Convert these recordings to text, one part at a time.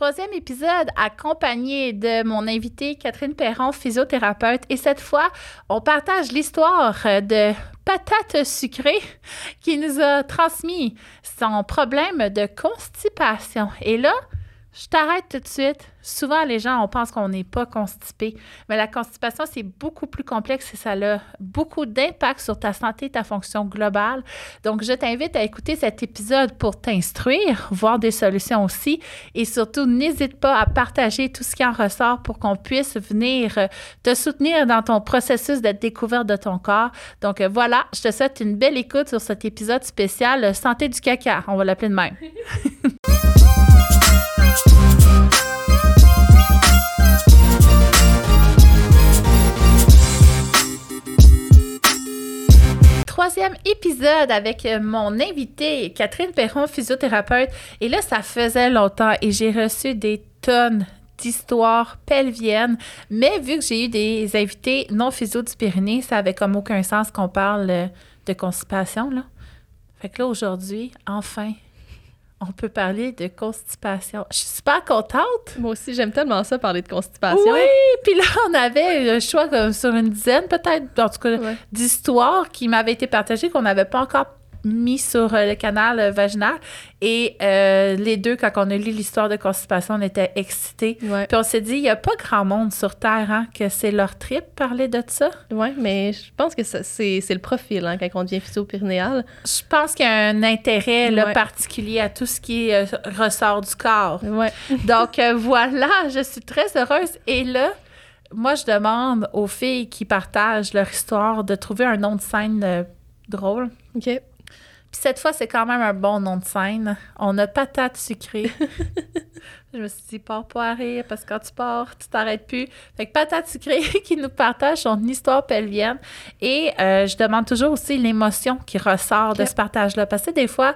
Troisième épisode accompagné de mon invité Catherine Perron, physiothérapeute. Et cette fois, on partage l'histoire de patate sucrée qui nous a transmis son problème de constipation. Et là, je t'arrête tout de suite. Souvent, les gens, on pense qu'on n'est pas constipé, mais la constipation, c'est beaucoup plus complexe et ça a beaucoup d'impact sur ta santé et ta fonction globale. Donc, je t'invite à écouter cet épisode pour t'instruire, voir des solutions aussi et surtout, n'hésite pas à partager tout ce qui en ressort pour qu'on puisse venir euh, te soutenir dans ton processus de découverte de ton corps. Donc, euh, voilà, je te souhaite une belle écoute sur cet épisode spécial euh, Santé du caca. On va l'appeler de même. troisième épisode avec euh, mon invité, Catherine Perron, physiothérapeute. Et là, ça faisait longtemps et j'ai reçu des tonnes d'histoires pelviennes. Mais vu que j'ai eu des invités non physio du Pyrénées, ça avait comme aucun sens qu'on parle euh, de constipation. Là. Fait que là, aujourd'hui, enfin, on peut parler de constipation. Je suis super contente. Moi aussi, j'aime tellement ça, parler de constipation. Oui, puis là, on avait le choix comme sur une dizaine, peut-être, en tout cas, d'histoires qui m'avaient été partagées qu'on n'avait pas encore mis sur euh, le canal euh, vaginal. Et euh, les deux, quand on a lu l'histoire de constipation, on était excités. Puis on s'est dit, il n'y a pas grand monde sur Terre hein, que c'est leur trip parler de ça? Oui, mais je pense que c'est le profil hein, quand on devient physio-pyrénéal. Je pense qu'il y a un intérêt particulier à tout ce qui ressort du corps. Ouais. Donc voilà, je suis très heureuse. Et là, moi, je demande aux filles qui partagent leur histoire de trouver un nom de scène drôle. OK. Puis cette fois, c'est quand même un bon nom de scène. On a patate sucrée. je me suis dit, pars pas à rire parce que quand tu pars, tu t'arrêtes plus. Fait que patate sucrée qui nous partage son histoire pelvienne. Et euh, je demande toujours aussi l'émotion qui ressort de ce partage-là. Parce que des fois,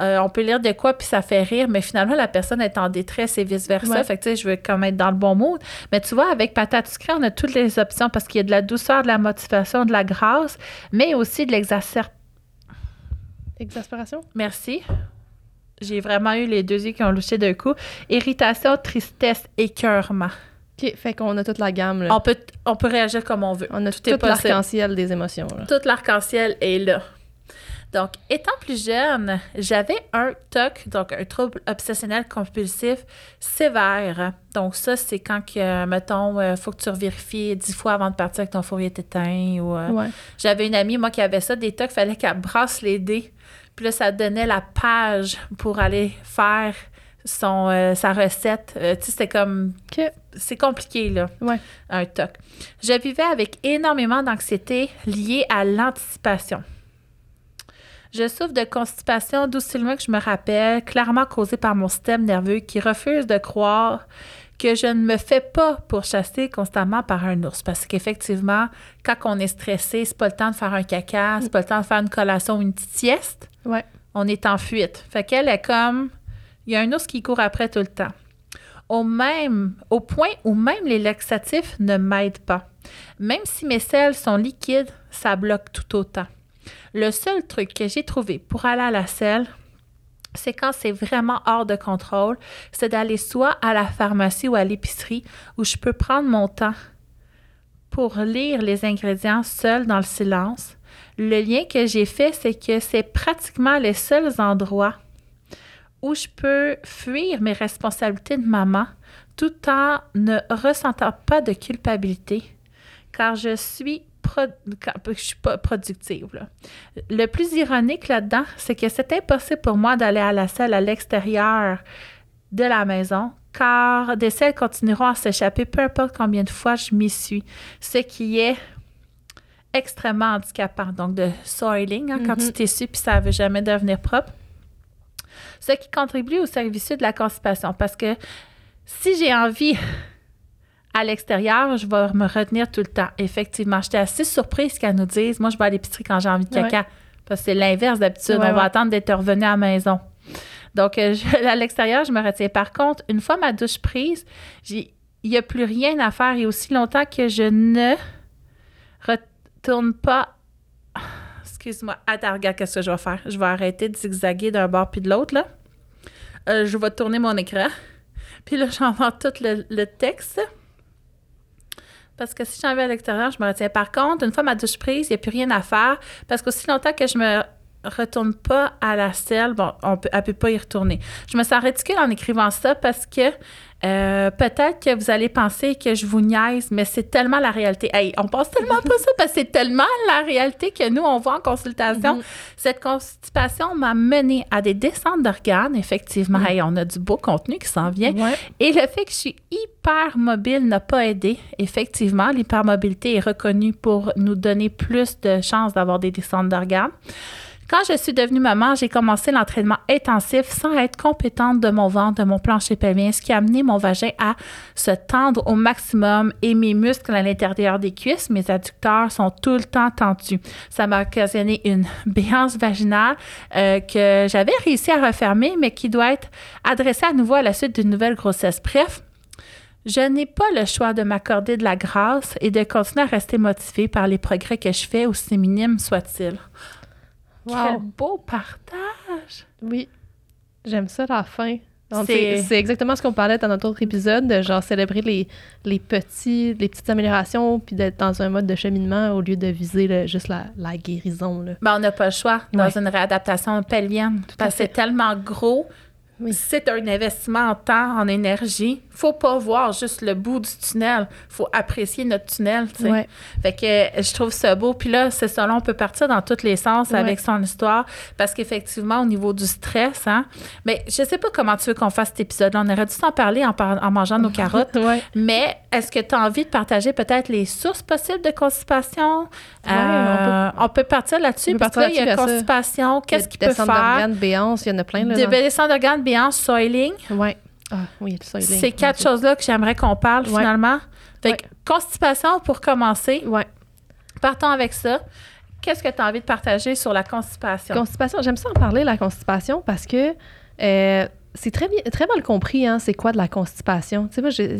euh, on peut lire de quoi puis ça fait rire, mais finalement, la personne est en détresse et vice-versa. Fait que, tu sais, je veux quand même être dans le bon mood. Mais tu vois, avec patate sucrée, on a toutes les options parce qu'il y a de la douceur, de la motivation, de la grâce, mais aussi de l'exacerbation Exaspération? Merci. J'ai vraiment eu les deux yeux qui ont louché d'un coup. Irritation, tristesse, écœurement. OK, fait qu'on a toute la gamme. On, peut, on peut réagir comme on veut. On a tout, l'arc-en-ciel des émotions. Tout l'arc-en-ciel est là. Donc, étant plus jeune, j'avais un TOC, donc un trouble obsessionnel compulsif sévère. Donc, ça, c'est quand, que, mettons, il euh, faut que tu revérifies dix fois avant de partir que ton fourrier est éteint. Ou, euh, J'avais une amie, moi, qui avait ça, des TOC, il fallait qu'elle brasse les dés puis là, ça donnait la page pour aller faire son, euh, sa recette. Euh, tu sais, c'était comme... C'est compliqué, là, ouais. un toc. Je vivais avec énormément d'anxiété liée à l'anticipation. Je souffre de constipation doucement que je me rappelle, clairement causée par mon système nerveux qui refuse de croire que je ne me fais pas pour chasser constamment par un ours. Parce qu'effectivement, quand on est stressé, c'est pas le temps de faire un caca, c'est pas le temps de faire une collation ou une petite sieste. Ouais. On est en fuite. Fait qu'elle est comme, il y a un ours qui court après tout le temps. Au même, au point où même les laxatifs ne m'aident pas. Même si mes selles sont liquides, ça bloque tout autant. Le seul truc que j'ai trouvé pour aller à la selle, c'est quand c'est vraiment hors de contrôle, c'est d'aller soit à la pharmacie ou à l'épicerie où je peux prendre mon temps pour lire les ingrédients seuls dans le silence. Le lien que j'ai fait, c'est que c'est pratiquement les seuls endroits où je peux fuir mes responsabilités de maman tout en ne ressentant pas de culpabilité, car je suis je suis pas productive. Le plus ironique là-dedans, c'est que c'est impossible pour moi d'aller à la salle à l'extérieur de la maison, car des selles continueront à s'échapper peu importe combien de fois je m'y suis. Ce qui est extrêmement handicapant. Donc, de soiling, hein, quand tu mm-hmm. t'essuies puis ça ne veut jamais devenir propre. Ce qui contribue au service de la constipation. Parce que si j'ai envie à l'extérieur, je vais me retenir tout le temps. Effectivement, j'étais assez surprise qu'elle nous dise Moi, je vais à l'épicerie quand j'ai envie de caca. Parce que c'est l'inverse d'habitude. on va attendre d'être revenu à la maison. Donc, euh, à l'extérieur, je me retiens. Par contre, une fois ma douche prise, il n'y a plus rien à faire. Et aussi longtemps que je ne retourne pas. Excuse-moi. Attends, regarde, qu'est-ce que je vais faire? Je vais arrêter de zigzaguer d'un bord puis de l'autre, là. Euh, je vais tourner mon écran. Puis là, j'envoie tout le, le texte. Parce que si j'en vais à l'extérieur, je me retiens. Par contre, une fois ma douche prise, il n'y a plus rien à faire. Parce qu'aussi longtemps que je me retourne pas à la selle, bon, on peut, elle peut pas y retourner. Je me sens ridicule en écrivant ça parce que euh, peut-être que vous allez penser que je vous niaise, mais c'est tellement la réalité. Hey, on pense tellement pas ça parce que c'est tellement la réalité que nous, on voit en consultation. Mhm. Cette constipation m'a mené à des descentes d'organes, effectivement. Hey, on a du beau contenu qui s'en vient. Ouais. Et le fait que je suis hyper mobile n'a pas aidé. Effectivement, l'hypermobilité est reconnue pour nous donner plus de chances d'avoir des descentes d'organes. Quand je suis devenue maman, j'ai commencé l'entraînement intensif sans être compétente de mon ventre, de mon plancher pelvien, ce qui a amené mon vagin à se tendre au maximum et mes muscles à l'intérieur des cuisses, mes adducteurs sont tout le temps tendus. Ça m'a occasionné une béance vaginale euh, que j'avais réussi à refermer, mais qui doit être adressée à nouveau à la suite d'une nouvelle grossesse. Bref, je n'ai pas le choix de m'accorder de la grâce et de continuer à rester motivée par les progrès que je fais, aussi minimes soient-ils. Quel Wow. beau partage! Oui. J'aime ça, la fin. C'est- exactement ce qu'on parlait dans notre autre épisode, de genre célébrer les, les, petits, les petites améliorations, puis d'être dans un mode de cheminement au lieu de viser le- juste la, la guérison. Là. Ben, on n'a pas le choix dans Ouais. une réadaptation pelvienne. Parce que c'est tellement gros. Oui. C'est un investissement en temps, en énergie. faut pas voir juste le bout du tunnel. faut apprécier notre tunnel. Ouais. Fait que je trouve ça beau. Puis là, c'est ça, là, on peut partir dans tous les sens Ouais. avec son histoire. Parce qu'effectivement, au niveau du stress, hein, mais je sais pas comment tu veux qu'on fasse cet épisode-là. On aurait dû s'en parler en, par- en mangeant nos carottes. Ouais. Mais est-ce que tu as envie de partager peut-être les sources possibles de constipation? Euh, on, peut... partir là-dessus. Parce que là, il y a constipation. Qu'est-ce qu'il peut faire? d'organes, béance, il y en a plein. Là, Des descentes béance, soiling. Ouais. Ah, oui, le soiling. C'est quatre choses-là que j'aimerais qu'on parle Ouais. finalement. Fait Ouais. que constipation pour commencer. Ouais. Partons avec ça. Qu'est-ce que tu as envie de partager sur la constipation? Constipation, j'aime ça en parler, la constipation, parce que euh, c'est très, bien- très mal compris, hein, c'est quoi de la constipation? Tu sais, moi, je,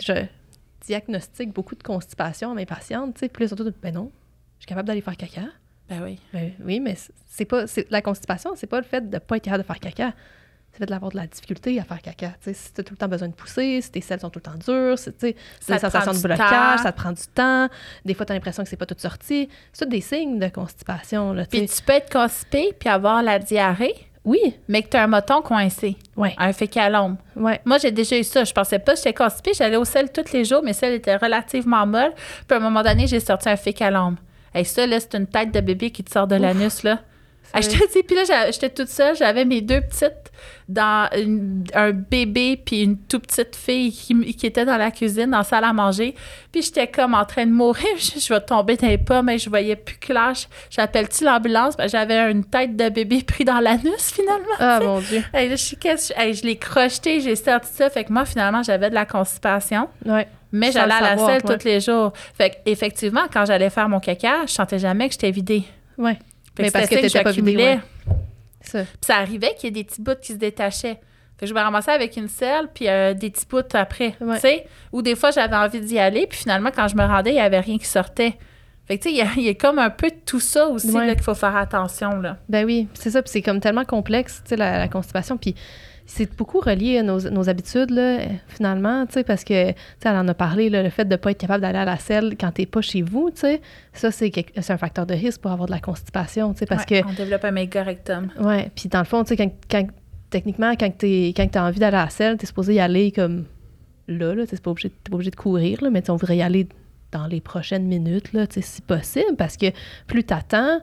je diagnostique beaucoup de constipation à mes patientes, tu sais, puis là, surtout, de, ben non, je suis capable d'aller faire caca. Ben oui. Ben oui, mais c'est pas, la constipation, c'est pas le fait de ne pas être capable de faire caca. Le fait d'avoir de la difficulté à faire caca. Si tu as tout le temps besoin de pousser, si tes selles sont tout le temps dures, sais, Ça des sensations de blocage, temps. ça te prend du temps. Des fois, tu as l'impression que c'est pas tout sorti. C'est des signes de constipation. Là, Puis tu peux être constipé puis avoir la diarrhée, Oui, mais que tu as un moton coincé, ouais, un fécalome. ouais. Moi, j'ai déjà eu ça. Je pensais pas que j'étais constipée. J'allais au sel tous les jours, mais celle était relativement molle. Puis à un moment donné, j'ai sorti un fécalome. Et ça, là, c'est une tête de bébé qui te sort de l'anus, là. Je te dis, puis là, j'étais toute seule. J'avais mes deux petites dans une- un bébé puis une toute petite fille qui, qui était dans la cuisine, dans la salle à manger. Puis j'étais comme en train de mourir. Je, je vais tomber dans les pommes et je voyais plus clair. J'appelle-tu l'ambulance? Ben, J'avais une tête de bébé pris dans l'anus, finalement. Ah, mon Dieu. Hey, là, je, hey, je l'ai crocheté, j'ai sorti ça. Fait que moi, finalement, j'avais de la constipation. Ouais. Mais j'allais à la ouais. tous les jours. Fait effectivement, quand j'allais faire mon caca, je sentais jamais que j'étais vidée. Ouais. Fait Mais parce que signe t'étais pas vidée, j'accumulais. ouais. Ça. Puis ça arrivait qu'il y ait des petits bouts qui se détachaient. Fait que je me ramassais avec une selle, puis euh, des petits bouts après. Ouais. Tu sais? Ou des fois, j'avais envie d'y aller, puis finalement, quand je me rendais, il n'y avait rien qui sortait. Fait que, tu sais, il y y, a comme un peu de tout ça aussi Ouais. qu'il faut faire attention, là. Ben oui, c'est ça. Puis c'est comme tellement complexe, tu sais, la, la constipation. Puis c'est beaucoup relié à nos, nos habitudes, là, finalement, tu sais, parce que, tu sais, elle en a parlé, là, le fait de ne pas être capable d'aller à la selle quand tu n'es pas chez vous, tu sais, ça, c'est c'est un facteur de risque pour avoir de la constipation, tu sais, parce Ouais, que On développe un méga rectum. Ouais, puis dans le fond, tu sais, quand, quand- techniquement, quand tu as envie d'aller à la selle, tu es supposé y aller comme là, là tu n'es pas, obligé- t'es pas obligé de courir, là, mais on voudrait y aller dans les prochaines minutes, là, si possible, parce que plus tu attends,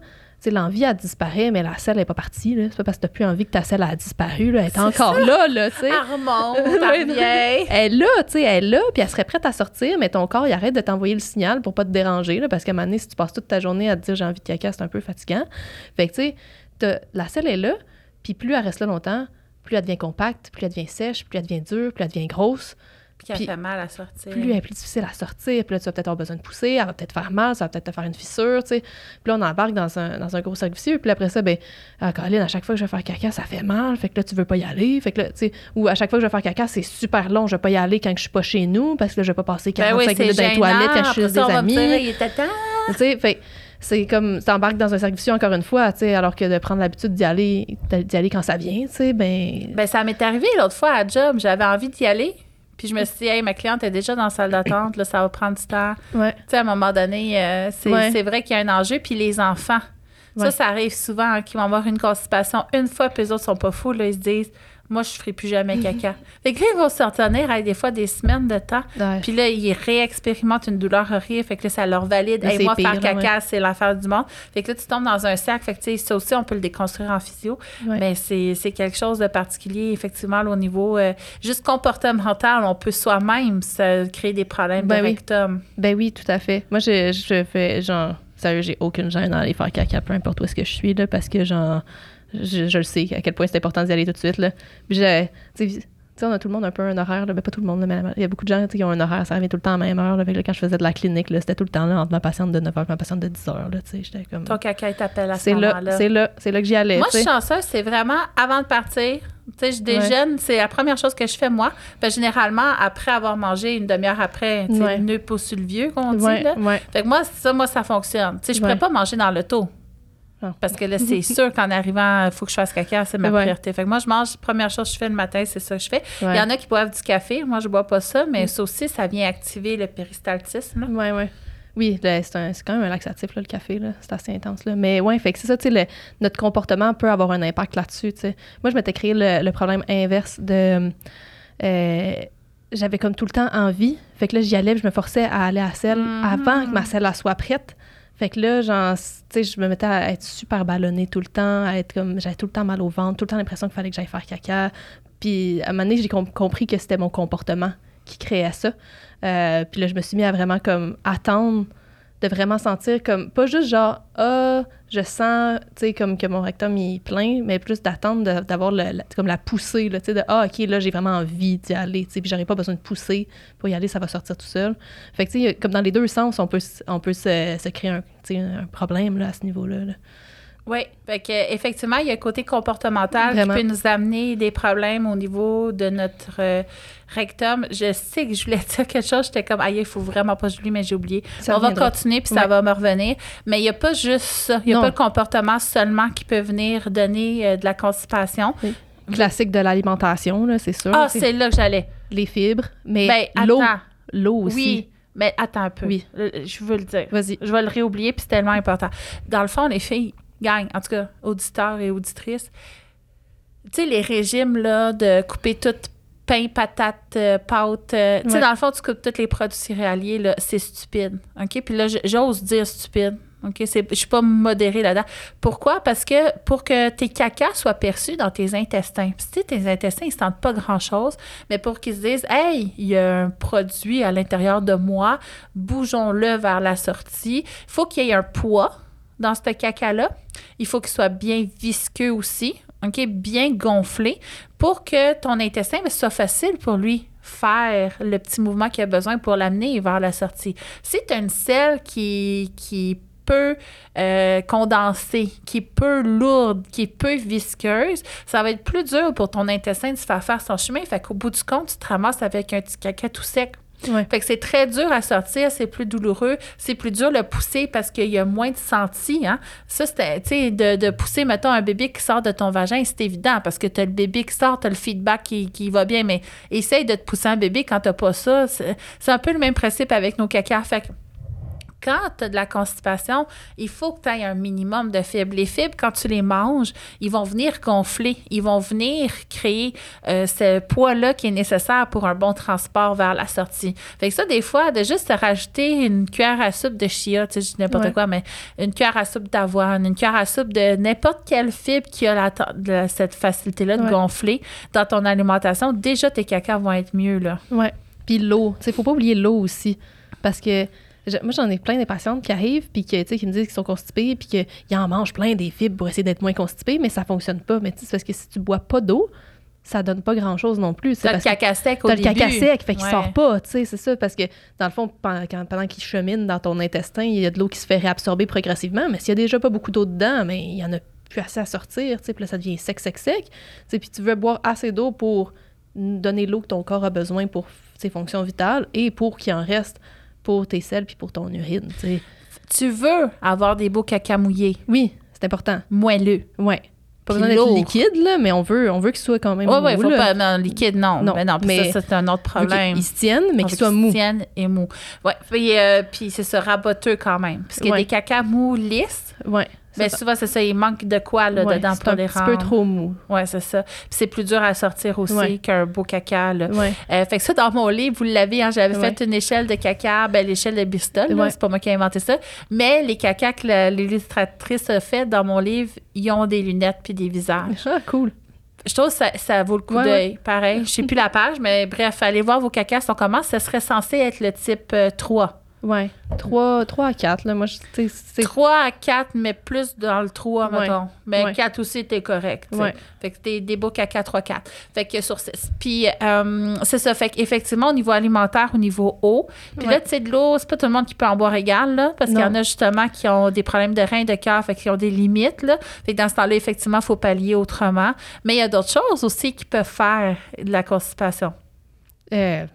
l'envie, elle disparaît, mais la selle n'est pas partie. C'est pas parce que tu plus envie que ta selle a disparu. Là. Elle est encore là, là, tu sais. Elle remonte, elle. Elle est là, tu sais, elle est là, puis elle serait prête à sortir, mais ton corps, il arrête de t'envoyer le signal pour pas te déranger, là, parce qu'à un moment donné, si tu passes toute ta journée à te dire j'ai envie de caca, c'est un peu fatigant. Fait que, tu sais, t'as- la selle est là, puis plus elle reste là longtemps, plus elle devient compacte, plus elle devient sèche, plus elle devient dure, plus elle devient grosse, Puis elle Puis fait mal à sortir. plus elle est plus difficile à sortir, puis là, tu vas peut-être avoir besoin de pousser, elle va peut-être faire mal, ça va peut-être te faire une fissure, tu sais. Puis là, on embarque dans un, dans un gros cercle vicieux, puis après ça, ben, ah, Colin, à chaque fois que je vais faire caca, ça fait mal, fait que là, tu veux pas y aller, fait que là, tu sais, ou à chaque fois que je vais faire caca, c'est super long, je vais pas y aller quand je suis pas chez nous, parce que là, je vais pas passer Ben 45 oui, c'est minutes dans les toilettes quand je suis chez des amis. Tu sais, fait c'est comme, tu t'embarques dans un cercle vicieux encore une fois, tu sais, alors que de prendre l'habitude d'y aller, d'y aller quand ça vient, tu sais, ben... Ben, ça m'est arrivé l'autre fois à job. J'avais envie d'y aller. Puis je me suis dit, hey, ma cliente est déjà dans la salle d'attente, là, ça va prendre du temps. Ouais. Tu sais, à un moment donné, euh, c'est Ouais. c'est vrai qu'il y a un enjeu. Puis les enfants, Ouais. ça, ça arrive souvent, hein, qu'ils vont avoir une constipation une fois, puis eux autres sont pas fous, là, ils se disent, moi, je ferai plus jamais caca. fait que là, ils vont se retenir avec des fois des semaines de temps. Ouais. Puis là, ils réexpérimentent une douleur horrible. Fait que là, ça leur valide. Hey, moi, pire, faire caca, c'est l'affaire du monde. Fait que là, tu tombes dans un cercle. Fait que, tu sais, ça aussi, on peut le déconstruire en physio. Ouais. Mais c'est quelque chose de particulier, effectivement, là, au niveau euh, juste comportemental. On peut soi-même créer des problèmes Ben de oui. rectum. Ben oui, tout à fait. Moi, je, je fais, genre, sérieux, j'ai aucune gêne à aller faire caca, peu importe où est-ce que je suis, là, parce que, genre, je, je le sais à quel point c'est important d'y aller tout de suite, là. Puis, je- on a tout le monde un peu un horaire, là, ben pas tout le monde, là, mais il y a beaucoup de gens tu sais, qui ont un horaire, ça revient tout le temps à la même heure. Là, Fait que là, quand je faisais de la clinique, là, c'était tout le temps là, entre ma patiente de 9h et ma patiente de 10h. Là, tu sais, j'étais comme... Ton caca, t'appelle à ce C'est là, moment-là. c'est là, c'est là que j'y allais. Moi, je suis chanceuse, c'est vraiment avant de partir. Tu sais, je déjeune, c'est la première chose que je fais, moi. Ben, généralement, après avoir mangé, une demi-heure après, tu sais, Ouais. nœud pas sur le vieux, qu'on dit, Ouais, là. ouais. Fait que moi, ça, moi, ça fonctionne. Tu sais, je pourrais pas manger dans l'auto. Non. Parce que là, c'est sûr qu'en arrivant, il faut que je fasse caca, c'est ma Ouais. priorité. Fait que moi, je mange, première chose que je fais le matin, c'est ça que je fais. Il Ouais. y en a qui boivent du café. Moi, je bois pas ça, mais ça aussi, ça vient activer le péristaltisme. ouais. Oui, là, c'est quand même un laxatif, là, le café, là. C'est assez intense, là. Mais ouais, fait que c'est ça, tu sais, notre comportement peut avoir un impact là-dessus. Moi, je m'étais créé le, le problème inverse de... euh, j'avais comme tout le temps envie. Fait que là, j'y allais, je me forçais à aller à la selle Mhm. avant que ma selle elle soit prête. Fait que là, genre, tu sais, je me mettais à être super ballonnée tout le temps, à être comme... J'avais tout le temps mal au ventre, tout le temps l'impression qu'il fallait que j'aille faire caca. Puis à un moment donné, j'ai com- compris que c'était mon comportement qui créait ça. Euh, puis là, je me suis mis à vraiment comme attendre de vraiment sentir comme, pas juste genre, ah, je sens, tu sais, comme que mon rectum il est plein, mais plus d'attendre d'avoir comme la poussée, tu sais, de, ah, OK, là, j'ai vraiment envie d'y aller, tu sais, puis j'aurais pas besoin de pousser pour y aller, ça va sortir tout seul. Fait que, tu sais, comme dans les deux sens, on peut, on peut se, créer un, un problème, là, à ce niveau-là. là. Oui, que, effectivement, il y a un côté comportemental Vraiment. qui peut nous amener des problèmes au niveau de notre euh, rectum. Je sais que je voulais dire quelque chose, j'étais comme, aïe, il faut vraiment pas que j'oublie, mais j'ai oublié. Ça On va continuer, puis ça va me revenir. Mais il n'y a pas juste ça. Il n'y a Non. pas le comportement seulement qui peut venir donner euh, de la constipation. Classique de l'alimentation, c'est sûr. Ah, c'est là que j'allais. les fibres, mais Ben, l'eau, l'eau aussi. Oui, mais attends un peu. Oui. Euh, Je veux le dire. Vas-y. Je vais le réoublier, puis c'est tellement important. Dans le fond, les filles gagnent, en tout cas, auditeurs et auditrices. Tu sais, les régimes, là, de couper tout pain, patate, euh, pâte. euh, Tu sais, Ouais. dans le fond, tu coupes tous les produits céréaliers, là, c'est stupide. OK? Puis là, j'ose dire stupide. OK? Je suis pas modérée là-dedans. Pourquoi? Parce que pour que tes caca soient perçus dans tes intestins. Puis, tu sais, tes intestins, ils ne sentent pas grand-chose, mais pour qu'ils se disent, hey, il y a un produit à l'intérieur de moi, bougeons-le vers la sortie. Il faut qu'il y ait un poids dans ce caca-là. Il faut qu'il soit bien visqueux aussi, OK? Bien gonflé pour que ton intestin, ben, soit facile pour lui faire le petit mouvement qu'il a besoin pour l'amener vers la sortie. Si tu as une selle qui, qui est peu euh, condensée, qui est peu lourde, qui est peu visqueuse, ça va être plus dur pour ton intestin de se faire faire son chemin. Fait qu'au bout du compte, tu te ramasses avec un petit caca tout sec. Fait que c'est très dur à sortir, c'est plus douloureux, c'est plus dur de le pousser parce qu'il y a moins de senti. Hein? Ça, sais, de, de pousser, mettons, un bébé qui sort de ton vagin, c'est évident parce que tu le bébé qui sort, tu as le feedback qui, qui va bien, mais essaye de te pousser un bébé quand tu pas ça. C'est, un peu le même principe avec nos caca. Quand tu as de la constipation, il faut que tu aies un minimum de fibres. Les fibres, quand tu les manges, ils vont venir gonfler, ils vont venir créer euh, ce poids-là qui est nécessaire pour un bon transport vers la sortie. Fait que ça, des fois, de juste rajouter une cuillère à soupe de chia, tu sais, je dis n'importe Ouais. quoi, mais une cuillère à soupe d'avoine, une cuillère à soupe de n'importe quelle fibre qui a la, ten- de cette facilité-là de Ouais. gonfler dans ton alimentation, déjà tes cacas vont être mieux, là. Ouais. Puis l'eau. Tu sais, faut pas oublier l'eau aussi. Parce que je- moi, j'en ai plein des patientes qui arrivent puis sais, qui me disent qu'ils sont constipés puis qu'ils en mangent plein des fibres pour essayer d'être moins constipés, mais ça fonctionne pas. Mais c'est parce que si tu bois pas d'eau, ça donne pas grand-chose non plus. C'est T'as le caca sec au T'as le début. caca sec, fait qu'il Ouais. sort pas, tu sais, c'est ça, parce que dans le fond, pendant, pendant qu'il chemine dans ton intestin, il y a de l'eau qui se fait réabsorber progressivement, mais s'il y a déjà pas beaucoup d'eau dedans, mais il y en a plus assez à sortir, tu sais, puis là, ça devient sec, sec, sec, puis tu veux boire assez d'eau pour donner l'eau que ton corps a besoin pour ses fonctions vitales et pour qu'il en reste pour tes selles puis pour ton urine, tu veux avoir des beaux caca mouillés, Oui, c'est important, moelleux. ouais. Pas besoin d'être liquide, là, mais on veut, on veut qu'il soit quand même Oui, mou. oui, faut là. pas. Non, liquide, non. Non, mais non, puis mais ça, c'est un autre problème. il se tienne, mais On qu'il veut soit qu'il mou. se tienne et mou. Oui, puis, euh, puis c'est ça, raboteux quand même. Parce qu'il y a Ouais. des cacas mous lisses. Ouais. Mais ça. souvent, c'est ça, il manque de quoi là, Ouais, dedans c'est pour un les petit peu rendre. trop mou. Oui, c'est ça. Puis c'est plus dur à sortir aussi Ouais. qu'un beau caca. Là. Ouais. Euh, fait que ça, dans mon livre, vous l'avez, hein, j'avais fait une échelle de caca, ben, l'échelle de Bristol, c'est pas moi qui ai inventé ça. Mais les cacas que l'illustratrice a fait dans mon livre, ils ont des lunettes puis des visages. Ah, cool. Je trouve que ça, ça vaut le coup Ouais, d'œil. Pareil, je sais plus la page, mais bref, allez voir vos cacas sont comment. Ça serait censé être le type euh, 3. Ouais. 3, à 4, là. Moi, je- tu sais, c'est. 3 à 4, mais plus dans le 3, Ouais. mettons. Mais Ouais. 4 aussi, t'es correct. Ouais. Fait que t'es des beaux caca 3-4. Fait que sur 6. Puis, euh, c'est ça. Fait qu'effectivement, au niveau alimentaire, au niveau eau. Puis là, tu sais, de l'eau, c'est pas tout le monde qui peut en boire égal, là. Parce qu'il y en a justement qui ont des problèmes de reins, de cœur, fait qu'ils ont des limites, là. Fait que dans ce temps-là, effectivement, il faut pallier autrement. Mais il y a d'autres choses aussi qui peuvent faire de la constipation. Euh,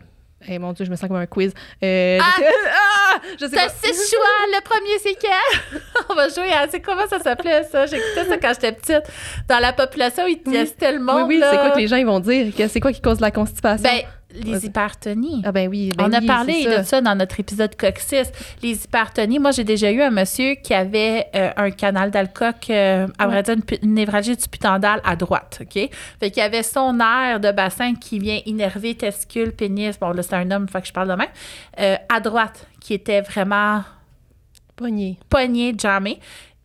eh, mon Dieu, je me sens comme un quiz. Euh, Ah! je sais- Ah! Je sais pas. six choix. Le premier, c'est quel? On va jouer à. C'est comment ça s'appelait, ça? J'écoutais ça quand j'étais petite. Dans la population, ils Oui. testaient le Oui, monde. oui, c'est quoi que les gens ils vont dire? C'est quoi qui cause la constipation? Ben, les hypertonies. ah ben oui, ben On a oui, parlé de ça dans notre épisode coccyx. Les hypertonies, moi, j'ai déjà eu un monsieur qui avait euh, un canal d'Alcock, euh, à vrai dire, une, névralgie du putendal à droite, OK? Fait qu'il y avait son air de bassin qui vient innerver testicule, pénis, bon, là, c'est un homme, fait que je parle de même, euh, à droite, qui était vraiment Poignée. pogné, jamais.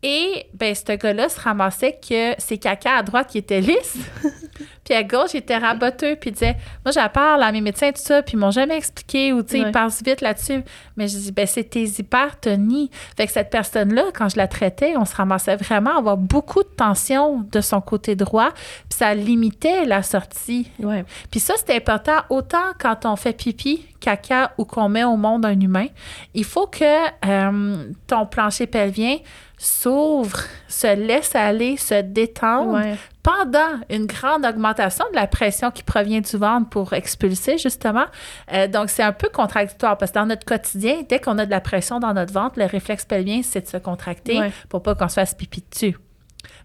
Et ben, ce gars-là se ramassait que ses caca à droite qui étaient lisses, puis à gauche, il était raboteux, puis il disait Moi, j'en parle à mes médecins, tout ça, puis ils m'ont jamais expliqué, ou tu sais, ils passent vite là-dessus. Mais je dis Ben, c'est tes hypertonies. Fait que cette personne-là, quand je la traitais, on se ramassait vraiment à avoir beaucoup de tension de son côté droit, puis ça limitait la sortie. Ouais. Puis ça, c'est important autant quand on fait pipi, caca ou qu'on met au monde un humain. Il faut que euh, ton plancher pelvien s'ouvre, se laisse aller, se détendre Ouais. pendant une grande augmentation de la pression qui provient du ventre pour expulser, justement. Euh, donc, c'est un peu contradictoire parce que dans notre quotidien, dès qu'on a de la pression dans notre ventre, le réflexe pelvien, c'est de se contracter Ouais. pour pas qu'on se fasse pipi dessus.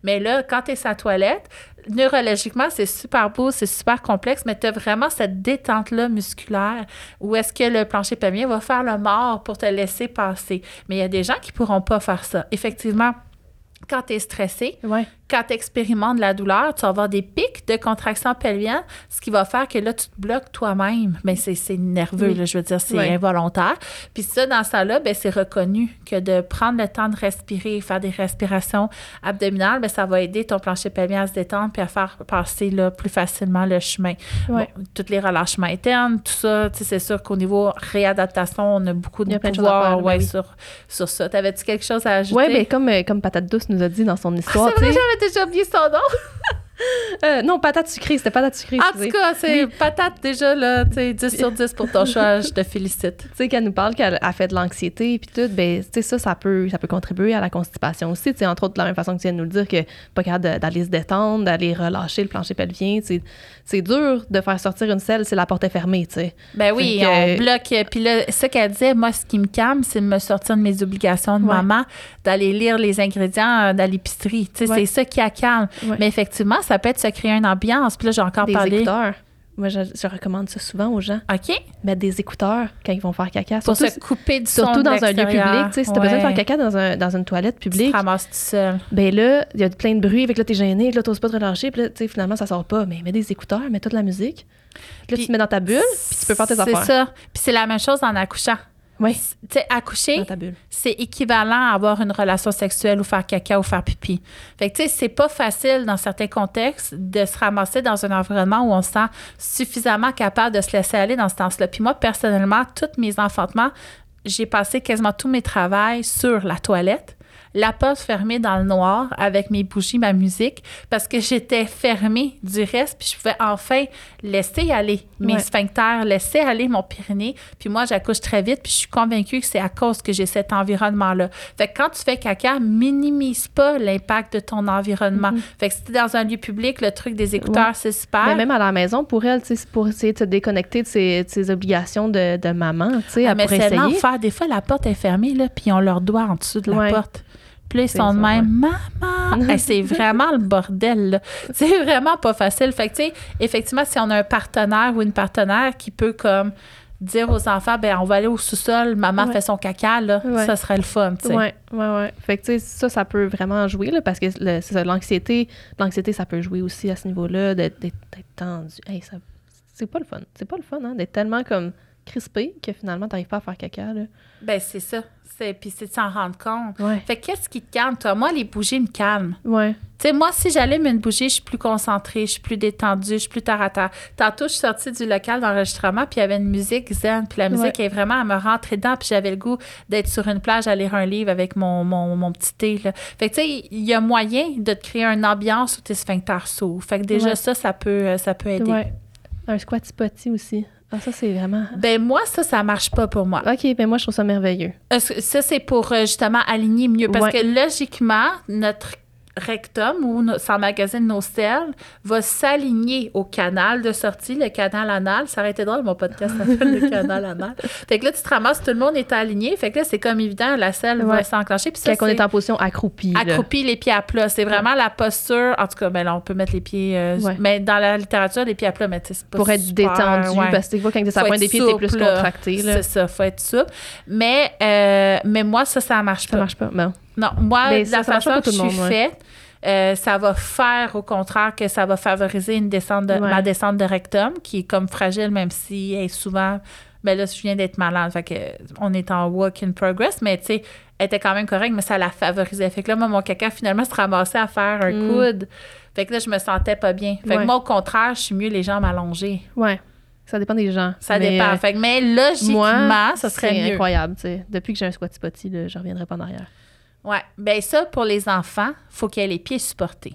Mais là, quand tu es sa toilette, neurologiquement, c'est super beau, c'est super complexe, mais tu as vraiment cette détente-là musculaire où est-ce que le plancher pelvien va faire le mort pour te laisser passer. Mais il y a des gens qui pourront pas faire ça. Effectivement, quand tu es stressé. Quand tu expérimentes la douleur, tu vas avoir des pics de contraction pelvienne, ce qui va faire que là, tu te bloques toi-même. Mais c'est c'est nerveux, Oui. là, je veux dire, c'est involontaire. Puis ça, dans ça là ben, c'est reconnu que de prendre le temps de respirer, faire des respirations abdominales, ben, ça va aider ton plancher pelvien à se détendre puis à faire passer là, plus facilement le chemin. Ouais. Bon, tous les relâchements internes, tout ça, tu sais, c'est sûr qu'au niveau réadaptation, on a beaucoup de a pouvoir faire, ben ouais, oui. sur, sur ça. T'avais-tu quelque chose à ajouter? Ouais, ben comme, euh, comme Patate Douce nous a dit dans son histoire. c'est déjà oublié son nom. Euh, non, Patate Sucrée, c'était Patate Sucrée. En tout cas, c'est patate déjà, là, tu sais, 10 sur 10 pour ton choix, je te félicite. Tu sais, qu'elle nous parle qu'elle a fait de l'anxiété puis tout, ben, tu sais, ça, ça peut, ça peut contribuer à la constipation aussi. Tu sais, entre autres, de la même façon que tu viens de nous le dire, que pas capable d'aller se détendre, d'aller relâcher le plancher pelvien. tu sais. C'est dur de faire sortir une selle si la porte est fermée, tu sais. Ben oui, que- on bloque. Puis là, ce qu'elle disait, moi, ce qui me calme, c'est de me sortir de mes obligations de Ouais. maman, d'aller lire les ingrédients euh, dans l'épicerie. Tu sais, Ouais. c'est ça qui a calme. Ouais. Mais effectivement, ça peut être se créer une ambiance. Puis là, j'ai encore Des parlé. écouteurs. Moi, je, je recommande ça souvent aux gens. OK? Mettre des écouteurs quand ils vont faire caca. Pour Surtout, se couper du son surtout de dans un lieu public. Tu sais, si t'as besoin de faire caca dans, un, dans une toilette Tu te publique, ramasses tout seul. ben là, il y a plein de bruit, avec là, t'es gêné, là, t'oses pas te relâcher, puis là, tu sais, finalement, ça sort pas. Mais mets des écouteurs, mets-toi de la musique. Puis là, tu te mets dans ta bulle, puis tu peux faire tes affaires. C'est ça. Puis c'est la même chose en accouchant. Oui, Tu sais, accoucher, c'est équivalent à avoir une relation sexuelle ou faire caca ou faire pipi. Fait que, tu sais, c'est pas facile dans certains contextes de se ramasser dans un environnement où on se sent suffisamment capable de se laisser aller dans ce sens-là. Puis moi, personnellement, tous mes enfantements, j'ai passé quasiment tous mes travails sur la toilette. La porte fermée dans le noir avec mes bougies, ma musique, parce que j'étais fermée du reste, puis je pouvais enfin laisser aller mes Ouais. sphincters, laisser aller mon pyrénée. Puis moi, j'accouche très vite, puis je suis convaincue que c'est à cause que j'ai cet environnement-là. Fait que quand tu fais caca, minimise pas l'impact de ton environnement. Fait que si t'es dans un lieu public, le truc des écouteurs. Ouais. c'est super. Mais même à la maison, pour elle, c'est pour essayer de se déconnecter de ses, de ses obligations de, de maman, tu sais, Ah, mais c'est l'enfer. Des fois, la porte est fermée, là, puis on leur doigt en dessous de la Ouais. porte. Puis là, ils C'est sont de ça, même, maman! Hey, c'est vraiment le bordel. C'est vraiment pas facile. Fait que, tu sais, effectivement, si on a un partenaire ou une partenaire qui peut, comme, dire aux enfants, ben on va aller au sous-sol, maman Ouais. fait son caca, là, Ouais. ça serait le fun, tu sais. Ouais, ouais, ouais. Fait que, tu sais, ça, ça peut vraiment jouer, là, parce que c'est l'anxiété, l'anxiété, ça peut jouer aussi à ce niveau-là, d'être, tendu. Hey, ça, c'est pas le fun. C'est pas le fun, hein, d'être tellement comme crispé que finalement, t'arrives pas à faire caca, là. Ben, c'est ça. C'est, puis c'est de s'en rendre compte. Ouais. Fait que qu'est-ce qui te calme, toi? Moi, les bougies me calment. Ouais. Tu sais, moi, si j'allume une bougie, je suis plus concentrée, je suis plus détendue, je suis plus terre à terre. Tantôt, je suis sortie du local d'enregistrement, puis il y avait une musique zen, puis la musique est vraiment à me rentrer dedans, puis j'avais le goût d'être sur une plage à lire un livre avec mon, mon, mon petit thé. Là. Fait que, tu sais, il y a moyen de te créer une ambiance où tes sphincters s'ouvrent. Fait que déjà, Ouais. ça, ça peut, euh, ça peut aider. Ouais. Un squatty potty aussi. Ah, ça, c'est vraiment. Ben, moi, ça, ça marche pas pour moi. OK, ben moi, je trouve ça merveilleux. Ça, c'est pour euh, justement aligner mieux? Parce Ouais. que logiquement, notre rectum ou no- ça emmagasine nos selles va s'aligner au canal de sortie, le canal anal. Ça aurait été drôle, mon podcast s'appelle le canal anal. Fait que là, tu te ramasses, tout le monde est aligné. Fait que là, c'est comme évident, la selle va s'enclencher. Puis ça, Quand on est en position accroupie. là. accroupi, les pieds à plat. C'est vraiment la posture. En tout cas, ben là, on peut mettre les pieds. euh, Ouais. Mais dans la littérature, les pieds à plat, mais tu c'est pas Pour être super, détendu, parce que quand la pointe des pieds, t'es plus contracté. Là. C'est ça, faut être souple. Mais, euh, mais moi, ça, ça marche Ça pas. marche pas. Bon. Non, moi, de la ça marche façon que je suis faite, euh, ça va faire au contraire que ça va favoriser une descente de, Ouais. ma descente de rectum, qui est comme fragile, même si elle est souvent. Mais là, je viens d'être malade, fait que on est en work in progress, mais tu sais, elle était quand même correcte, mais ça la favorisait. Fait que là, moi, mon caca, finalement, se ramassait à faire un Mm. coude. Fait que là, je me sentais pas bien. Fait que moi, au contraire, je suis mieux les jambes allongées. Ouais. Ça dépend des gens. Ça Mais, dépend. euh, Fait que, mais logiquement, moi, ça serait mieux. incroyable. tu sais. Depuis que j'ai un squatty potty, je reviendrai pas en arrière. Ouais. Ben ça, pour les enfants, faut qu'il y ait les pieds supportés.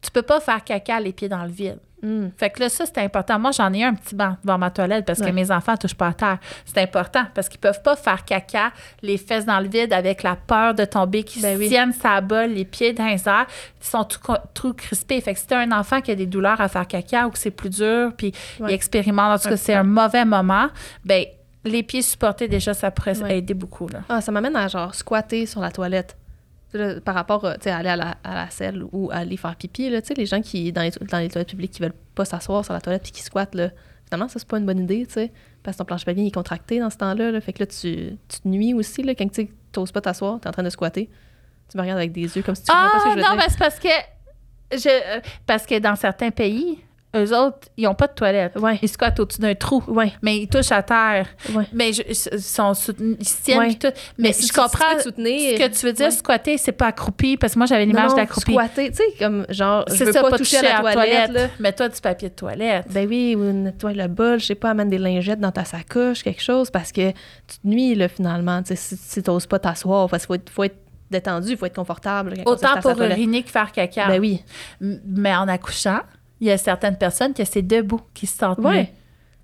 Tu peux pas faire caca les pieds dans le vide. Mm. Fait que là, ça, c'est important. Moi, j'en ai un petit banc devant ma toilette parce que mes enfants touchent pas à terre. C'est important parce qu'ils peuvent pas faire caca les fesses dans le vide avec la peur de tomber, qui Ben oui. tiennent sa bolle, les pieds dans les airs. Ils sont tout, tout crispés. Fait que si t'as un enfant qui a des douleurs à faire caca ou que c'est plus dur, puis il expérimente, en tout cas, c'est un mauvais moment, ben les pieds supportés, déjà, ça pourrait Ouais. aider beaucoup. Là. Ah, ça m'amène à genre squatter sur la toilette. Là, par rapport à tu sais, aller à la, à la selle ou aller faire pipi, là, tu sais, les gens qui, dans les, dans les toilettes publiques, qui veulent pas s'asseoir sur la toilette puis qui squattent, là, finalement, ça, c'est pas une bonne idée, tu sais, parce que ton plancher pelvien il est contracté dans ce temps-là. là. fait que là, tu, tu te nuis aussi, là, quand tu n'oses pas t'asseoir, tu es en train de squatter. Tu me regardes avec des yeux comme si tu Ah, pas ce que je veux non, mais c'est parce que, je, euh, parce que dans certains pays, eux autres, ils n'ont pas de toilette. Ouais. Ils squattent au-dessus d'un trou. Ouais, Mais ils touchent à terre. ouais. Mais je- ils sont soutenus, ils se tiennent tout. Mais, si je tu- comprends si tu soutenir, ce que tu veux dire, squatter, c'est pas accroupi, parce que moi, j'avais l'image d'accroupi. squatter, tu sais, comme genre, je veux ça, pas, toucher à la toilette, là. Mets-toi du papier de toilette. Ben oui, ou nettoie le bol, je sais pas, amène des lingettes dans ta sacoche, quelque chose, parce que tu te nuis, là, finalement. Tu sais, si, si t'oses pas t'asseoir, parce qu'il faut être, faut être détendu, il faut être confortable. Autant pour toilette. uriner que faire caca. Ben oui. Mais en accouchant, il y a certaines personnes que c'est debout qui se sentent Ouais. mieux.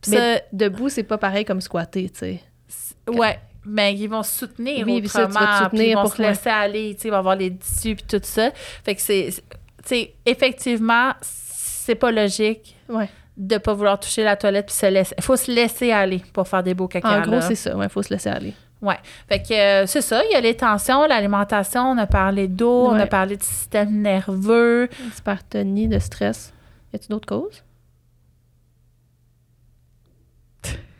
Mais debout, c'est pas pareil comme squatter, tu sais. ça, ouais. Mais ils vont se soutenir Oui, puis ça, autrement, puis soutenir ils vont pour se quoi? laisser aller, tu sais, ils vont avoir les tissus puis tout ça. Fait que c'est, tu sais, effectivement, c'est pas logique Ouais. de pas vouloir toucher la toilette puis se laisser. Il faut se laisser aller pour faire des beaux caca. En gros, c'est ça. Ouais, faut se laisser aller. Ouais. Fait que euh, c'est ça, il y a les tensions, l'alimentation, on a parlé d'eau, on a parlé du système nerveux. Hypertonie, de stress. Y a-tu d'autres causes?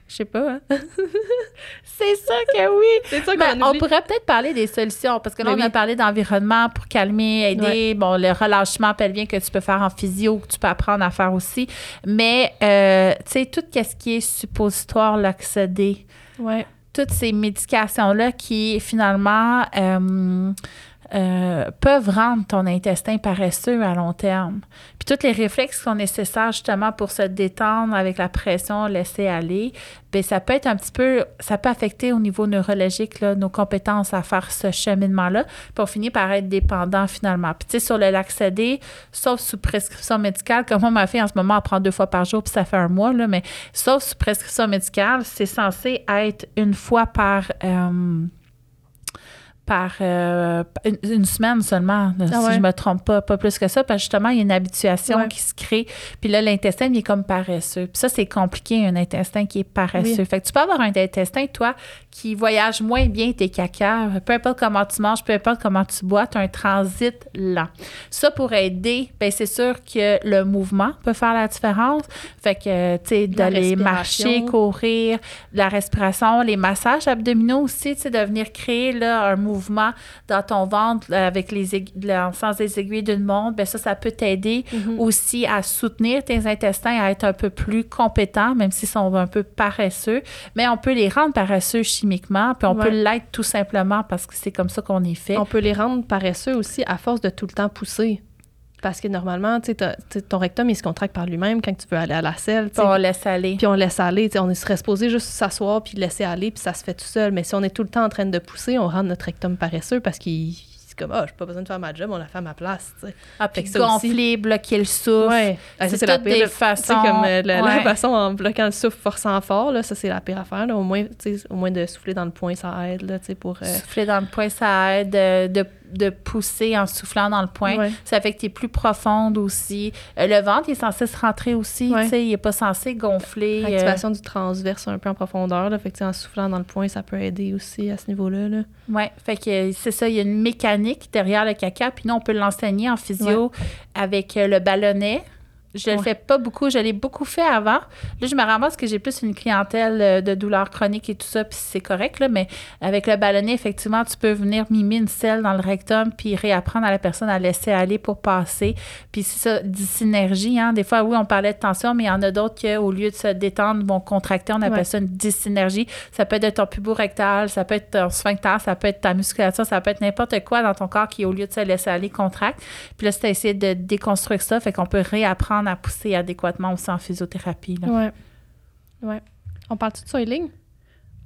Je sais pas, hein? c'est ça que oui! C'est ça Ben, on pourrait peut-être parler des solutions, parce que là, Ben on a parlé d'environnement pour calmer, aider, Ouais. bon, le relâchement pelvien que tu peux faire en physio, que tu peux apprendre à faire aussi. Mais, euh, tu sais, tout ce qui est suppositoire, l'oxydé, Ouais. toutes ces médications-là qui, finalement, euh, euh, peuvent rendre ton intestin paresseux à long terme. Puis tous les réflexes qui sont nécessaires justement pour se détendre avec la pression, laisser aller, bien, ça peut être un petit peu, ça peut affecter au niveau neurologique nos compétences à faire ce cheminement-là, puis on finit par être dépendant finalement. Puis tu sais, sur le laxédé, sauf sous prescription médicale, comme moi, ma fille en ce moment, elle prend deux fois par jour, puis ça fait un mois, là, mais sauf sous prescription médicale, c'est censé être une fois par... euh, par euh, une, une semaine seulement, Ah si ouais. je me trompe pas, pas plus que ça, parce que justement, il y a une habituation Ouais. qui se crée. Puis là, l'intestin, il est comme paresseux. Puis ça, c'est compliqué, un intestin qui est paresseux. Oui. Fait que tu peux avoir un intestin, toi, qui voyage moins bien tes caca. Peu importe comment tu manges, peu importe comment tu bois, tu as un transit lent. Ça, pour aider, ben c'est sûr que le mouvement peut faire la différence. Fait que, tu sais, d'aller marcher, courir, la respiration, les massages abdominaux aussi, tu sais, de venir créer là, un mouvement dans ton ventre là, avec les le sens des aiguilles d'une montre, ben ça, ça peut t'aider Mhm. aussi à soutenir tes intestins à être un peu plus compétents, même s'ils sont un peu paresseux. Mais on peut les rendre paresseux chimiquement, puis on Ouais. peut l'être tout simplement parce que c'est comme ça qu'on est fait. On peut les rendre paresseux aussi à force de tout le temps pousser. Parce que normalement, tu sais, t'as- tu sais, ton rectum, il se contracte par lui-même quand tu veux aller à la selle. Puis on laisse aller. Puis on laisse aller. On serait supposé juste s'asseoir puis laisser aller, puis ça se fait tout seul. Mais si on est tout le temps en train de pousser, on rend notre rectum paresseux parce qu'il comme, ah, j'ai pas besoin de faire ma job, on la fait à ma place. tu sais. Ah, puis gonfler, bloquer le souffle. Ouais. Ah, ça, c'est la pire- façons- comme euh, la, la ouais. façon en bloquant le souffle, forçant fort, là, ça, c'est la pire affaire. Là. Au, moins, au moins de souffler dans le poing, ça aide là, tu sais, pour. euh, Souffler dans le poing, ça aide de, de, de pousser en soufflant dans le poing. Ouais. Ça fait que tu es plus profonde aussi. Euh, le ventre, il est censé se rentrer aussi. Ouais. tu sais, Il n'est pas censé gonfler. euh, Activation du transverse un peu en profondeur. Là, fait que, en soufflant dans le poing, ça peut aider aussi à ce niveau-là. Là. Oui, fait que c'est ça, il y a une mécanique derrière le caca, puis nous, on peut l'enseigner en physio avec euh, le ballonnet. Je le Ouais. fais pas beaucoup, je l'ai beaucoup fait avant. Là, je me ramasse que j'ai plus une clientèle euh, de douleurs chroniques et tout ça, puis c'est correct, là, mais avec le ballonnet, effectivement, tu peux venir mimer une selle dans le rectum, puis réapprendre à la personne à laisser aller pour passer. Puis c'est ça, du synergie, hein. Des fois, oui, on parlait de tension, mais il y en a d'autres qui, au lieu de se détendre, vont contracter. On appelle Ouais. ça une dysynergie. Ça peut être ton pubo rectal, ça peut être ton sphincter, ça peut être ta musculature, ça peut être n'importe quoi dans ton corps qui, au lieu de se laisser aller, contracte. Puis là, c'est essayer de déconstruire ça, fait qu'on peut réapprendre à pousser adéquatement aussi en physiothérapie. là. Ouais. Ouais. On parle-tu de soiling?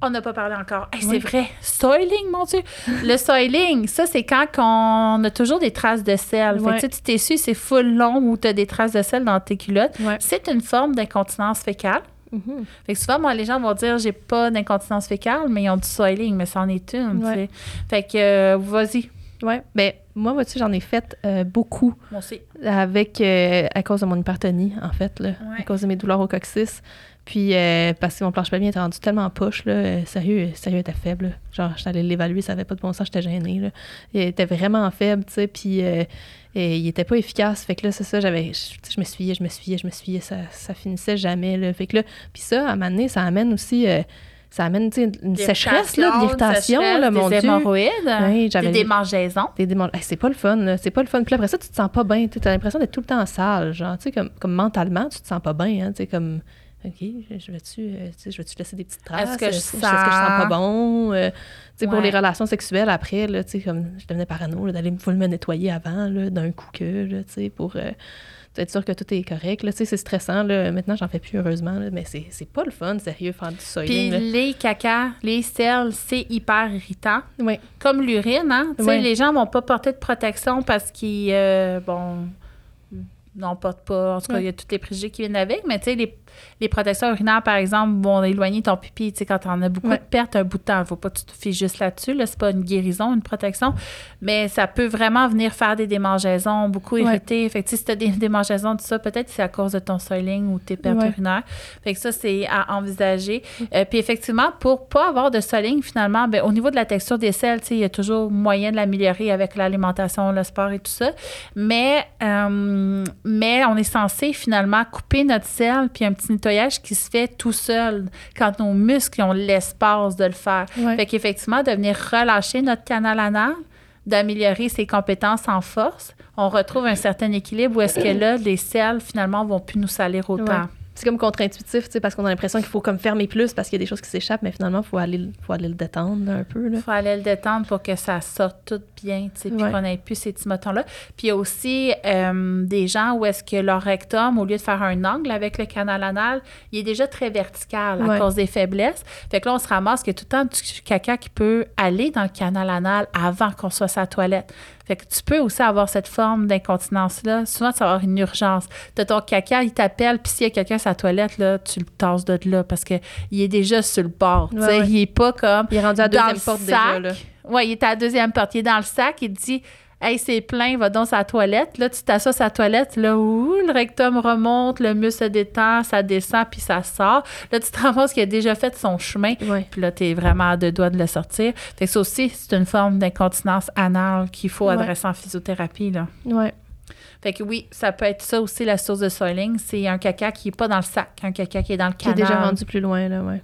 On n'a pas parlé encore. Hey. C'est vrai. Soiling, mon Dieu. Le soiling, ça, c'est quand on a toujours des traces de sel. Fait que, tu t'essuies, c'est full long ou tu as des traces de sel dans tes culottes. C'est une forme d'incontinence fécale. Mhm. Fait que souvent, moi, les gens vont dire j'ai pas d'incontinence fécale, mais ils ont du soiling, mais c'en est une. Fait que euh, vas-y. Ouais. Ben, moi, vois-tu, j'en ai fait euh, beaucoup Moi aussi. avec, euh, à cause de mon hypertonie, en fait, là, à cause de mes douleurs au coccyx. Puis, euh, parce que mon planche pelvien était rendu tellement poche, là, euh, sérieux, sérieux, était faible. là. Genre, j'étais allée l'évaluer, ça avait pas de bon sens, j'étais gênée. Là. Il était vraiment faible, tu sais, puis euh, et il était pas efficace. Fait que là, c'est ça, j'avais, je, me suyais, je me suyais, je me suyais, ça, ça finissait jamais, là. Fait que là, puis ça, à un moment donné, ça amène aussi, ça amène, une sécheresse, là, de l'irritation, là, mon des Dieu. hémorroïdes, Oui, des démangeaisons. Des Hey, c'est pas le fun, là. C'est pas le fun. Puis après ça, tu te sens pas bien. Tu as l'impression d'être tout le temps sale. Genre, tu sais, comme, comme mentalement, tu te sens pas bien. Hein, tu sais, comme, OK, je vais-tu euh, je vais-tu laisser des petites traces? Est-ce que je Est-ce que je sens pas sens- bon? Euh, tu sais, pour Ouais. les relations sexuelles, après, là, comme, je devenais parano, d'aller me nettoyer avant, d'un coup que, là, pour euh, être sûr que tout est correct. Là, tu sais, c'est stressant, là. Maintenant, j'en fais plus, heureusement, là, mais c'est c'est pas le fun, sérieux, faire du Puis soiling, là. les caca, les selles, c'est hyper irritant. Oui, Comme l'urine, hein? Tu sais, Ouais. les gens vont pas porter de protection parce qu'ils, euh, bon, n'en portent pas. En tout cas, il y a tous les préjugés qui viennent avec, mais tu sais, les, les protections urinaires, par exemple, vont éloigner ton pipi. Tu sais, quand t'en as beaucoup de pertes un bout de temps, faut pas que tu te fies juste là-dessus. Là, c'est pas une guérison, une protection, mais ça peut vraiment venir faire des démangeaisons, beaucoup irriter. Fait que, si t'as des démangeaisons, tout ça, peut-être c'est à cause de ton soiling ou tes pertes urinaires. Fait que ça, c'est à envisager. Euh, puis effectivement, pour pas avoir de soiling, finalement, ben, au niveau de la texture des selles, tu sais, il y a toujours moyen de l'améliorer avec l'alimentation, le sport et tout ça. Mais, euh, mais on est censé finalement couper notre selle puis un petit nettoyage qui se fait tout seul quand nos muscles ont l'espace de le faire. Ouais. Fait qu'effectivement, de venir relâcher notre canal anal, d'améliorer ses compétences en force, on retrouve un certain équilibre où est-ce que là, les selles, finalement, vont plus nous salir autant. Ouais. C'est comme contre-intuitif, parce qu'on a l'impression qu'il faut comme fermer plus parce qu'il y a des choses qui s'échappent, mais finalement, il faut aller, faut aller le détendre un peu. Il faut aller le détendre pour que ça sorte tout bien, puis Ouais. qu'on ait plus ces petits motons-là. Puis il y a aussi euh, des gens où est-ce que leur rectum, au lieu de faire un angle avec le canal anal, il est déjà très vertical à Ouais. cause des faiblesses. Fait que là, on se ramasse que tout le temps du caca qui peut aller dans le canal anal avant qu'on soit à sa toilette. Fait que tu peux aussi avoir cette forme d'incontinence-là. Souvent, tu vas avoir une urgence. T'as ton caca, il t'appelle, puis s'il y a quelqu'un à sa toilette, là, tu le tasses de là parce qu'il est déjà sur le bord. tu sais. Ouais, ouais. Il est pas comme Il est rendu à la deuxième porte sac, déjà. Là. Ouais, il est à la deuxième porte. Il est dans le sac. Il te dit Hey, c'est plein, va dans sa toilette. Là, tu t'assois sa toilette. Là, où le rectum remonte, le muscle se détend, ça descend, puis ça sort. Là, tu te rends compte qu'il a déjà fait son chemin. Ouais. Puis là, tu es vraiment à deux doigts de le sortir. Fait que ça aussi, c'est une forme d'incontinence anale qu'il faut Ouais. adresser en physiothérapie. Là. Ouais. Fait que oui, ça peut être ça aussi, la source de soiling. C'est un caca qui n'est pas dans le sac, un caca qui est dans le Qui est canal. déjà rendu plus loin, là, ouais.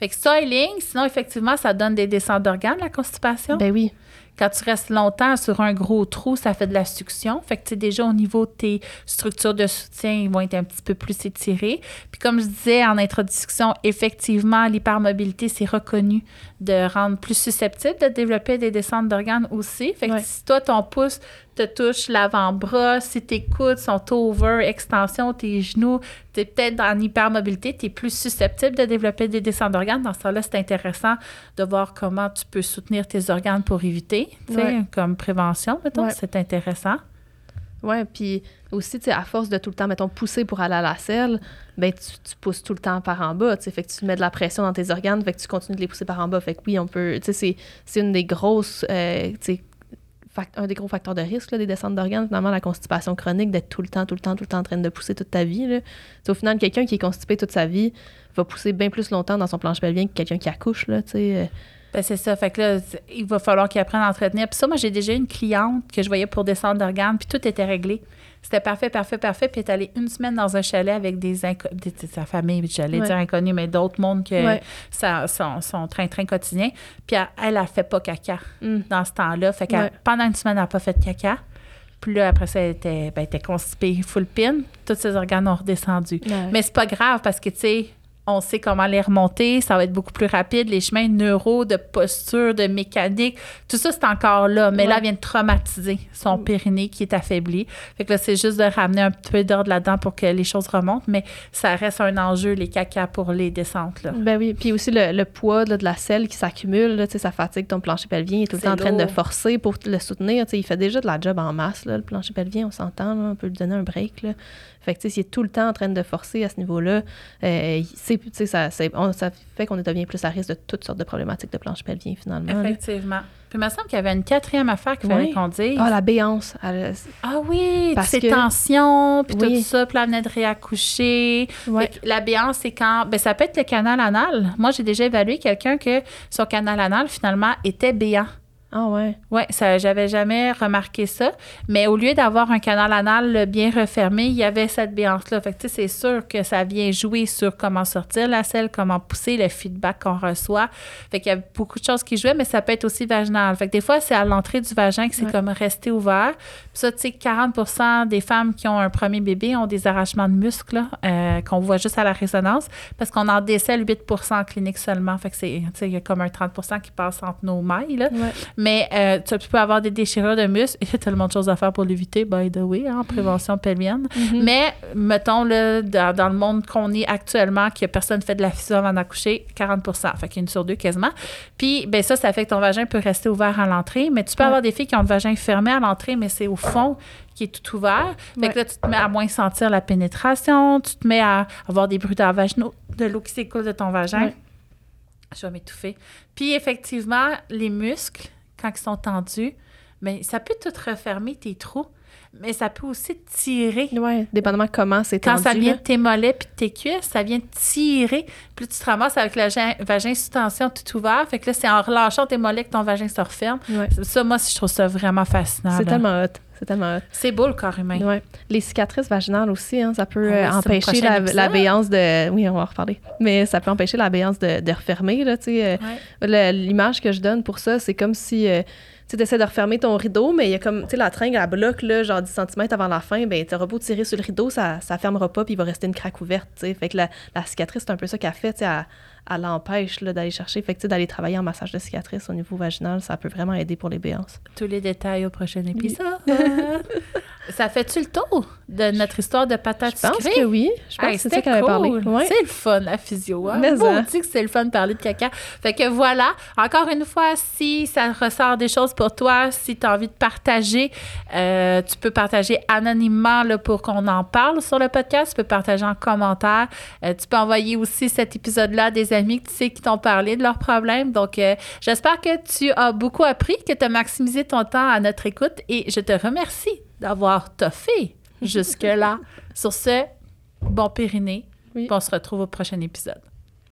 Fait que soiling, sinon, effectivement, ça donne des descentes d'organes, la constipation. Ben oui. Quand tu restes longtemps sur un gros trou, ça fait de la succion. Fait que, tu sais, déjà, au niveau de tes structures de soutien, ils vont être un petit peu plus étirés. Puis, comme je disais en introduction, effectivement, l'hypermobilité, c'est reconnu de rendre plus susceptible de développer des descentes d'organes aussi. Fait que si toi, ton pouce te touche l'avant-bras, si tes coudes sont over, extension, tes genoux, tu es peut-être en hypermobilité, tu es plus susceptible de développer des descentes d'organes. Dans ce cas-là, c'est intéressant de voir comment tu peux soutenir tes organes pour éviter, comme prévention, mettons. C'est intéressant. Ouais, puis aussi, tu sais, à force de tout le temps, mettons, pousser pour aller à la selle, ben tu, tu pousses tout le temps par en bas, tu sais, fait que tu mets de la pression dans tes organes, fait que tu continues de les pousser par en bas. Fait que oui, on peut, tu sais, c'est- une des grosses, euh, tu sais, un des gros facteurs de risque des descentes d'organes, finalement, la constipation chronique, d'être tout le temps, tout le temps, tout le temps en train de pousser toute ta vie. Là. Au final, quelqu'un qui est constipé toute sa vie va pousser bien plus longtemps dans son planche pelvien que quelqu'un qui accouche. Là, tu sais. euh. Ben, c'est ça. Fait que là, il va falloir qu'ils apprennent à entretenir. Puis ça, moi, j'ai déjà une cliente que je voyais pour descendre d'organes, puis tout était réglé. C'était parfait, parfait, parfait. Puis elle est allée une semaine dans un chalet avec des inconnus, sa famille, j'allais Ouais. dire inconnus, mais d'autres mondes que Ouais. ça, son, son train-train quotidien. Puis elle, elle, a fait pas caca Mm. dans ce temps-là. Fait que Ouais. pendant une semaine, elle n'a pas fait de caca. Puis là, après ça, elle était, ben, elle était constipée, full pin. Tous ses organes ont redescendu. Mais c'est pas grave parce que, tu sais, on sait comment les remonter, ça va être beaucoup plus rapide. Les chemins neuro, de posture, de mécanique, tout ça, c'est encore là. Mais là, elle vient de traumatiser son périnée qui est affaibli. Fait que là, c'est juste de ramener un peu d'ordre là-dedans pour que les choses remontent. Mais ça reste un enjeu, les caca pour les descentes. Là. Ben oui, puis aussi le, le poids là, de la selle qui s'accumule, ça fatigue ton plancher pelvien, il est tout le temps en train de forcer pour le soutenir. Il fait déjà de la job en masse, là, le plancher pelvien, on s'entend, on peut lui donner un break. Là. Fait que tu sais, s'il est tout le temps en train de forcer à ce niveau-là, euh, c'est- ça, on- ça fait qu'on devient plus à risque de toutes sortes de problématiques de plancher pelvien finalement. là. Effectivement. Puis il me semble qu'il y avait une quatrième affaire qu'il fallait Oui. qu'on dise. Ah, la béance. elle- Ah oui, Parce ses que- tensions, puis Oui. tout ça, puis elle venait de réaccoucher. Que La béance, c'est quand. Ben, ça peut être le canal anal. Moi, j'ai déjà évalué quelqu'un que son canal anal, finalement, était béant. Ah ouais. Oui, ça, j'avais jamais remarqué ça. Mais au lieu d'avoir un canal anal bien refermé, il y avait cette béance-là. Fait que, tu sais, c'est sûr que ça vient jouer sur comment sortir la selle, comment pousser, le feedback qu'on reçoit. Fait qu'il y a beaucoup de choses qui jouaient, mais ça peut être aussi vaginal. Fait que des fois, c'est à l'entrée du vagin que c'est Ouais. comme resté ouvert. Puis ça, tu sais, 40% des femmes qui ont un premier bébé ont des arrachements de muscles, là, euh, qu'on voit juste à la résonance, parce qu'on en décèle 8 en clinique seulement. Fait que c'est, tu sais, il y a comme un 30 qui passe entre nos mailles, là. Ouais. Mais euh, tu peux avoir des déchirures de muscles. Il y a tellement de choses à faire pour l'éviter, by the way, en prévention pelvienne. Mhm. Mais, mettons, là, dans, dans le monde qu'on est actuellement, que personne ne fait de la physio avant d'accoucher, 40% Fait qu'une sur deux quasiment. Puis, ben ça, ça fait que ton vagin peut rester ouvert à l'entrée. Mais tu peux Ouais. avoir des filles qui ont le vagin fermé à l'entrée, mais c'est au fond qui est tout ouvert. Fait Ouais. que là, tu te mets à moins sentir la pénétration. Tu te mets à avoir des bruits vaginaux, de l'eau qui s'écoule de ton vagin. Ouais. Je vais m'étouffer. Puis effectivement, les muscles, quand ils sont tendus, mais ça peut tout refermer tes trous, mais ça peut aussi tirer. Ouais, dépendamment comment c'est Quand ça tendu, vient là. de tes mollets puis de tes cuisses, ça vient tirer. Puis tu te ramasses avec le vagin, sous tension tout ouvert. Fait que là, c'est en relâchant tes mollets que ton vagin se referme. Ouais. Ça, moi, je trouve ça vraiment fascinant. C'est tellement hot. C'est beau, le corps humain. Ouais. Les cicatrices vaginales aussi, hein, ça peut Ah euh, empêcher la, épisode. la béance de. Oui, on va en reparler. Mais ça peut empêcher la béance de, de refermer. Là, tu sais, euh, Ouais. L'image que je donne pour ça, c'est comme si euh, tu essaies de refermer ton rideau, mais il y a comme, tu sais, la tringle, elle bloque, là, genre 10 cm avant la fin, ben, tu beau tirer sur le rideau, ça ne fermera pas, puis il va rester une craque ouverte, tu sais. Fait que la, la cicatrice, c'est un peu ça qu'elle fait, tu sais, elle, elle l'empêche là, d'aller chercher. Fait que, tu sais, d'aller travailler en massage de cicatrice au niveau vaginal, ça peut vraiment aider pour les béances. Tous les détails au prochain épisode. Ça fait-tu le tour de notre histoire de patates Je pense sucrées? que oui. Je pense Hey, que c'est ça qu'elle parlé. cool. Ouais. C'est le fun, la physio. Hein? Mais Bon, on dit que c'est le fun de parler de caca. Fait que voilà, encore une fois, si ça ressort des choses pour toi, si tu as envie de partager, euh, tu peux partager anonymement là, pour qu'on en parle sur le podcast. Tu peux partager en commentaire. Euh, tu peux envoyer aussi cet épisode-là à des amis que tu sais qui t'ont parlé de leurs problèmes. Donc, euh, j'espère que tu as beaucoup appris, que tu as maximisé ton temps à notre écoute et je te remercie d'avoir toffé jusque-là. Sur ce, bon périnée. Oui. On se retrouve au prochain épisode.